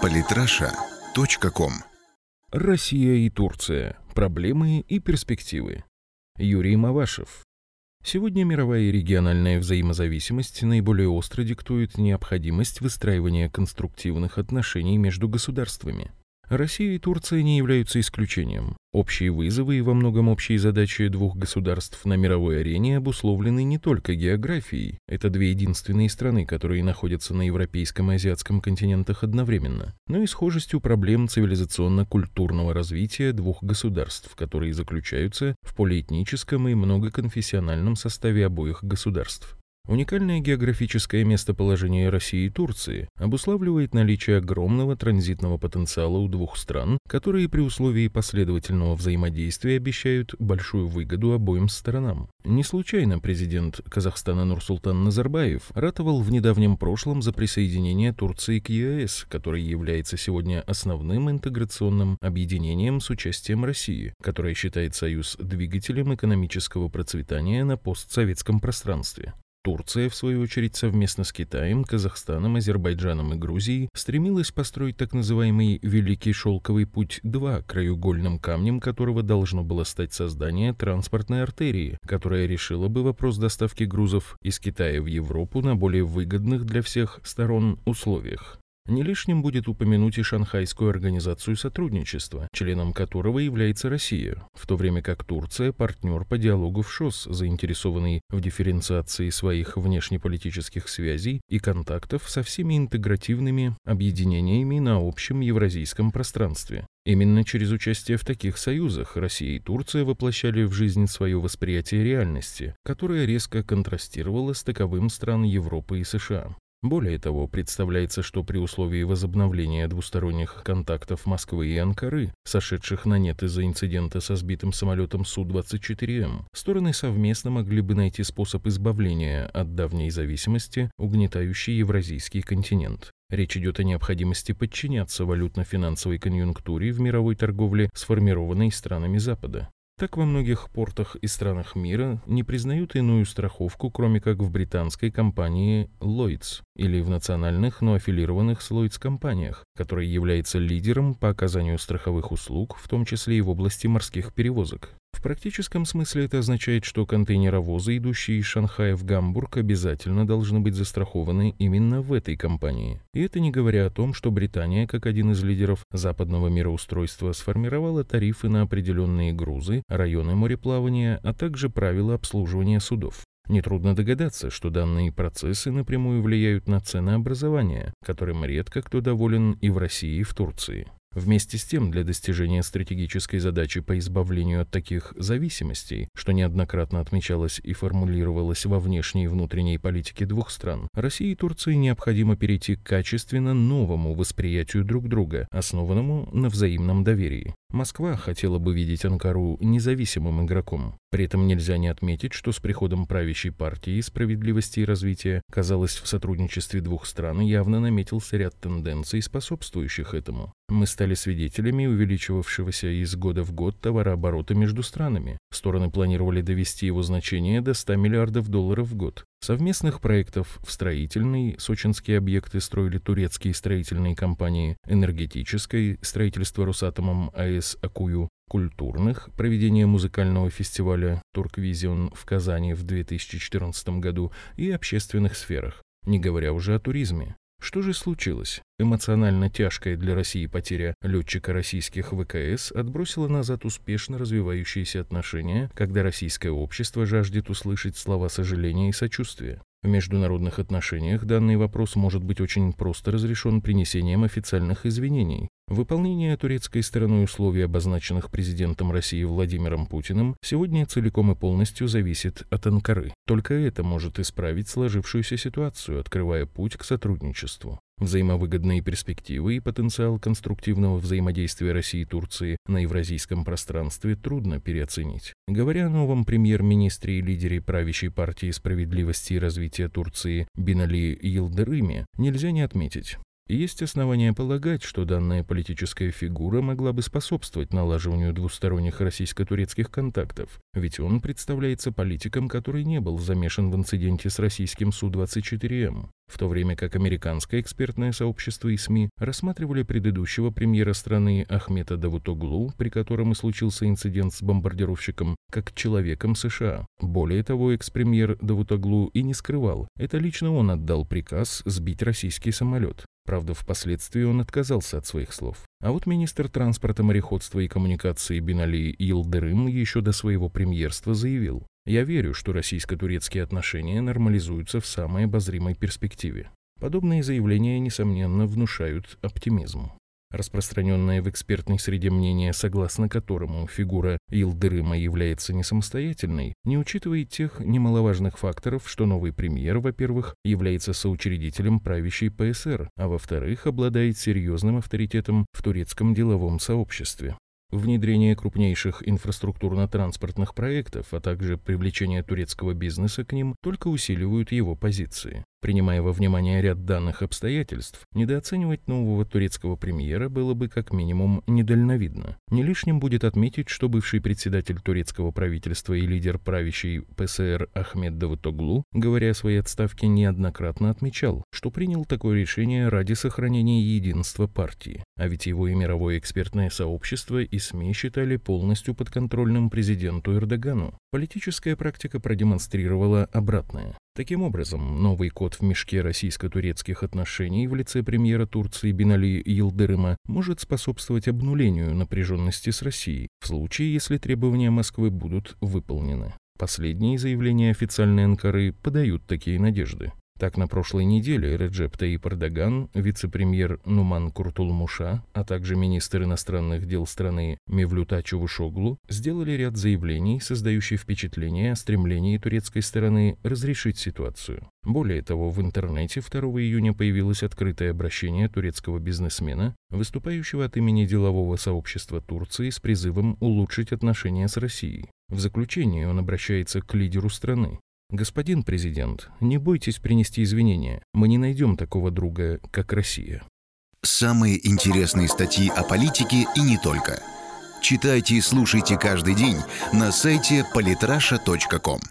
Политраша.ком Россия и Турция. Проблемы и перспективы. Юрий Мавашев. Сегодня мировая и региональная взаимозависимость наиболее остро диктует необходимость выстраивания конструктивных отношений между государствами. Россия и Турция не являются исключением. Общие вызовы и во многом общие задачи двух государств на мировой арене обусловлены не только географией. Это две единственные страны, которые находятся на европейском и азиатском континентах одновременно, но и схожестью проблем цивилизационно-культурного развития двух государств, которые заключаются в полиэтническом и многоконфессиональном составе обоих государств. Уникальное географическое местоположение России и Турции обуславливает наличие огромного транзитного потенциала у двух стран, которые при условии последовательного взаимодействия обещают большую выгоду обоим сторонам. Не случайно президент Казахстана Нурсултан Назарбаев ратовал в недавнем прошлом за присоединение Турции к ЕС, который является сегодня основным интеграционным объединением с участием России, которое считает Союз двигателем экономического процветания на постсоветском пространстве. Турция, в свою очередь, совместно с Китаем, Казахстаном, Азербайджаном и Грузией стремилась построить так называемый «Великий шелковый путь-2», краеугольным камнем которого должно было стать создание транспортной артерии, которая решила бы вопрос доставки грузов из Китая в Европу на более выгодных для всех сторон условиях. Не лишним будет упомянуть и Шанхайскую организацию сотрудничества, членом которого является Россия, в то время как Турция – партнер по диалогу в ШОС, заинтересованный в дифференциации своих внешнеполитических связей и контактов со всеми интегративными объединениями на общем евразийском пространстве. Именно через участие в таких союзах Россия и Турция воплощали в жизнь свое восприятие реальности, которое резко контрастировало с таковым стран Европы и США. Более того, представляется, что при условии возобновления двусторонних контактов Москвы и Анкары, сошедших на нет из-за инцидента со сбитым самолетом Су-24М, стороны совместно могли бы найти способ избавления от давней зависимости, угнетающей евразийский континент. Речь идет о необходимости подчиняться валютно-финансовой конъюнктуре в мировой торговле, сформированной странами Запада. Так во многих портах и странах мира не признают иную страховку, кроме как в британской компании Lloyds или в национальных, но аффилированных с Lloyds компаниях, которая является лидером по оказанию страховых услуг, в том числе и в области морских перевозок. В практическом смысле это означает, что контейнеровозы, идущие из Шанхая в Гамбург, обязательно должны быть застрахованы именно в этой компании. И это не говоря о том, что Британия, как один из лидеров западного мироустройства, сформировала тарифы на определенные грузы, районы мореплавания, а также правила обслуживания судов. Нетрудно догадаться, что данные процессы напрямую влияют на ценообразование, которым редко кто доволен и в России, и в Турции. Вместе с тем, для достижения стратегической задачи по избавлению от таких зависимостей, что неоднократно отмечалось и формулировалось во внешней и внутренней политике двух стран, России и Турции необходимо перейти к качественно новому восприятию друг друга, основанному на взаимном доверии. Москва хотела бы видеть Анкару независимым игроком. При этом нельзя не отметить, что с приходом правящей партии справедливости и развития, казалось, в сотрудничестве двух стран явно наметился ряд тенденций, способствующих этому. Мы стали свидетелями увеличивавшегося из года в год товарооборота между странами. Стороны планировали довести его значение до 100 миллиардов долларов в год. Совместных проектов в строительной сочинские объекты строили турецкие строительные компании, энергетической строительство Росатомом АЭС Акую, культурных проведение музыкального фестиваля Турквизион в Казани в 2014 году и общественных сферах, не говоря уже о туризме. Что же случилось? Эмоционально тяжкая для России потеря летчика российских ВКС отбросила назад успешно развивающиеся отношения, когда российское общество жаждет услышать слова сожаления и сочувствия. В международных отношениях данный вопрос может быть очень просто разрешен принесением официальных извинений. Выполнение турецкой стороной условий, обозначенных президентом России Владимиром Путиным, сегодня целиком и полностью зависит от Анкары. Только это может исправить сложившуюся ситуацию, открывая путь к сотрудничеству. Взаимовыгодные перспективы и потенциал конструктивного взаимодействия России и Турции на евразийском пространстве трудно переоценить. Говоря о новом премьер-министре и лидере правящей партии справедливости и развития Турции Бинали Йылдырыме, нельзя не отметить, есть основания полагать, что данная политическая фигура могла бы способствовать налаживанию двусторонних российско-турецких контактов, ведь он представляется политиком, который не был замешан в инциденте с российским Су-24М. В то время как американское экспертное сообщество и СМИ рассматривали предыдущего премьера страны Ахмета Давутоглу, при котором и случился инцидент с бомбардировщиком, как человеком США. Более того, экс-премьер Давутоглу и не скрывал, это лично он отдал приказ сбить российский самолет. Правда, впоследствии он отказался от своих слов. А вот министр транспорта, мореходства и коммуникации Бинали Йылдырым еще до своего премьерства заявил, «Я верю, что российско-турецкие отношения нормализуются в самой обозримой перспективе». Подобные заявления, несомненно, внушают оптимизм. Распространенное в экспертной среде мнение, согласно которому фигура Илдырыма является несамостоятельной, не учитывает тех немаловажных факторов, что новый премьер, во-первых, является соучредителем правящей ПСР, а во-вторых, обладает серьезным авторитетом в турецком деловом сообществе. Внедрение крупнейших инфраструктурно-транспортных проектов, а также привлечение турецкого бизнеса к ним только усиливают его позиции. Принимая во внимание ряд данных обстоятельств, недооценивать нового турецкого премьера было бы как минимум недальновидно. Не лишним будет отметить, что бывший председатель турецкого правительства и лидер правящей ПСР Ахмед Давутоглу, говоря о своей отставке, неоднократно отмечал, что принял такое решение ради сохранения единства партии. А ведь его и мировое экспертное сообщество и СМИ считали полностью подконтрольным президенту Эрдогану. Политическая практика продемонстрировала обратное. Таким образом, новый код в мешке российско-турецких отношений в лице премьера Турции Бинали Йылдырыма может способствовать обнулению напряженности с Россией, в случае, если требования Москвы будут выполнены. Последние заявления официальной Анкары подают такие надежды. Так, на прошлой неделе Реджеп Таип Эрдоган, вице-премьер Нуман Куртулмуша, а также министр иностранных дел страны Мевлюта Чувушоглу сделали ряд заявлений, создающих впечатление о стремлении турецкой стороны разрешить ситуацию. Более того, в интернете 2 июня появилось открытое обращение турецкого бизнесмена, выступающего от имени делового сообщества Турции с призывом улучшить отношения с Россией. В заключении он обращается к лидеру страны, Господин президент, не бойтесь принести извинения. Мы не найдем такого друга, как Россия. Самые интересные статьи о политике и не только. Читайте и слушайте каждый день на сайте polytrasha.com.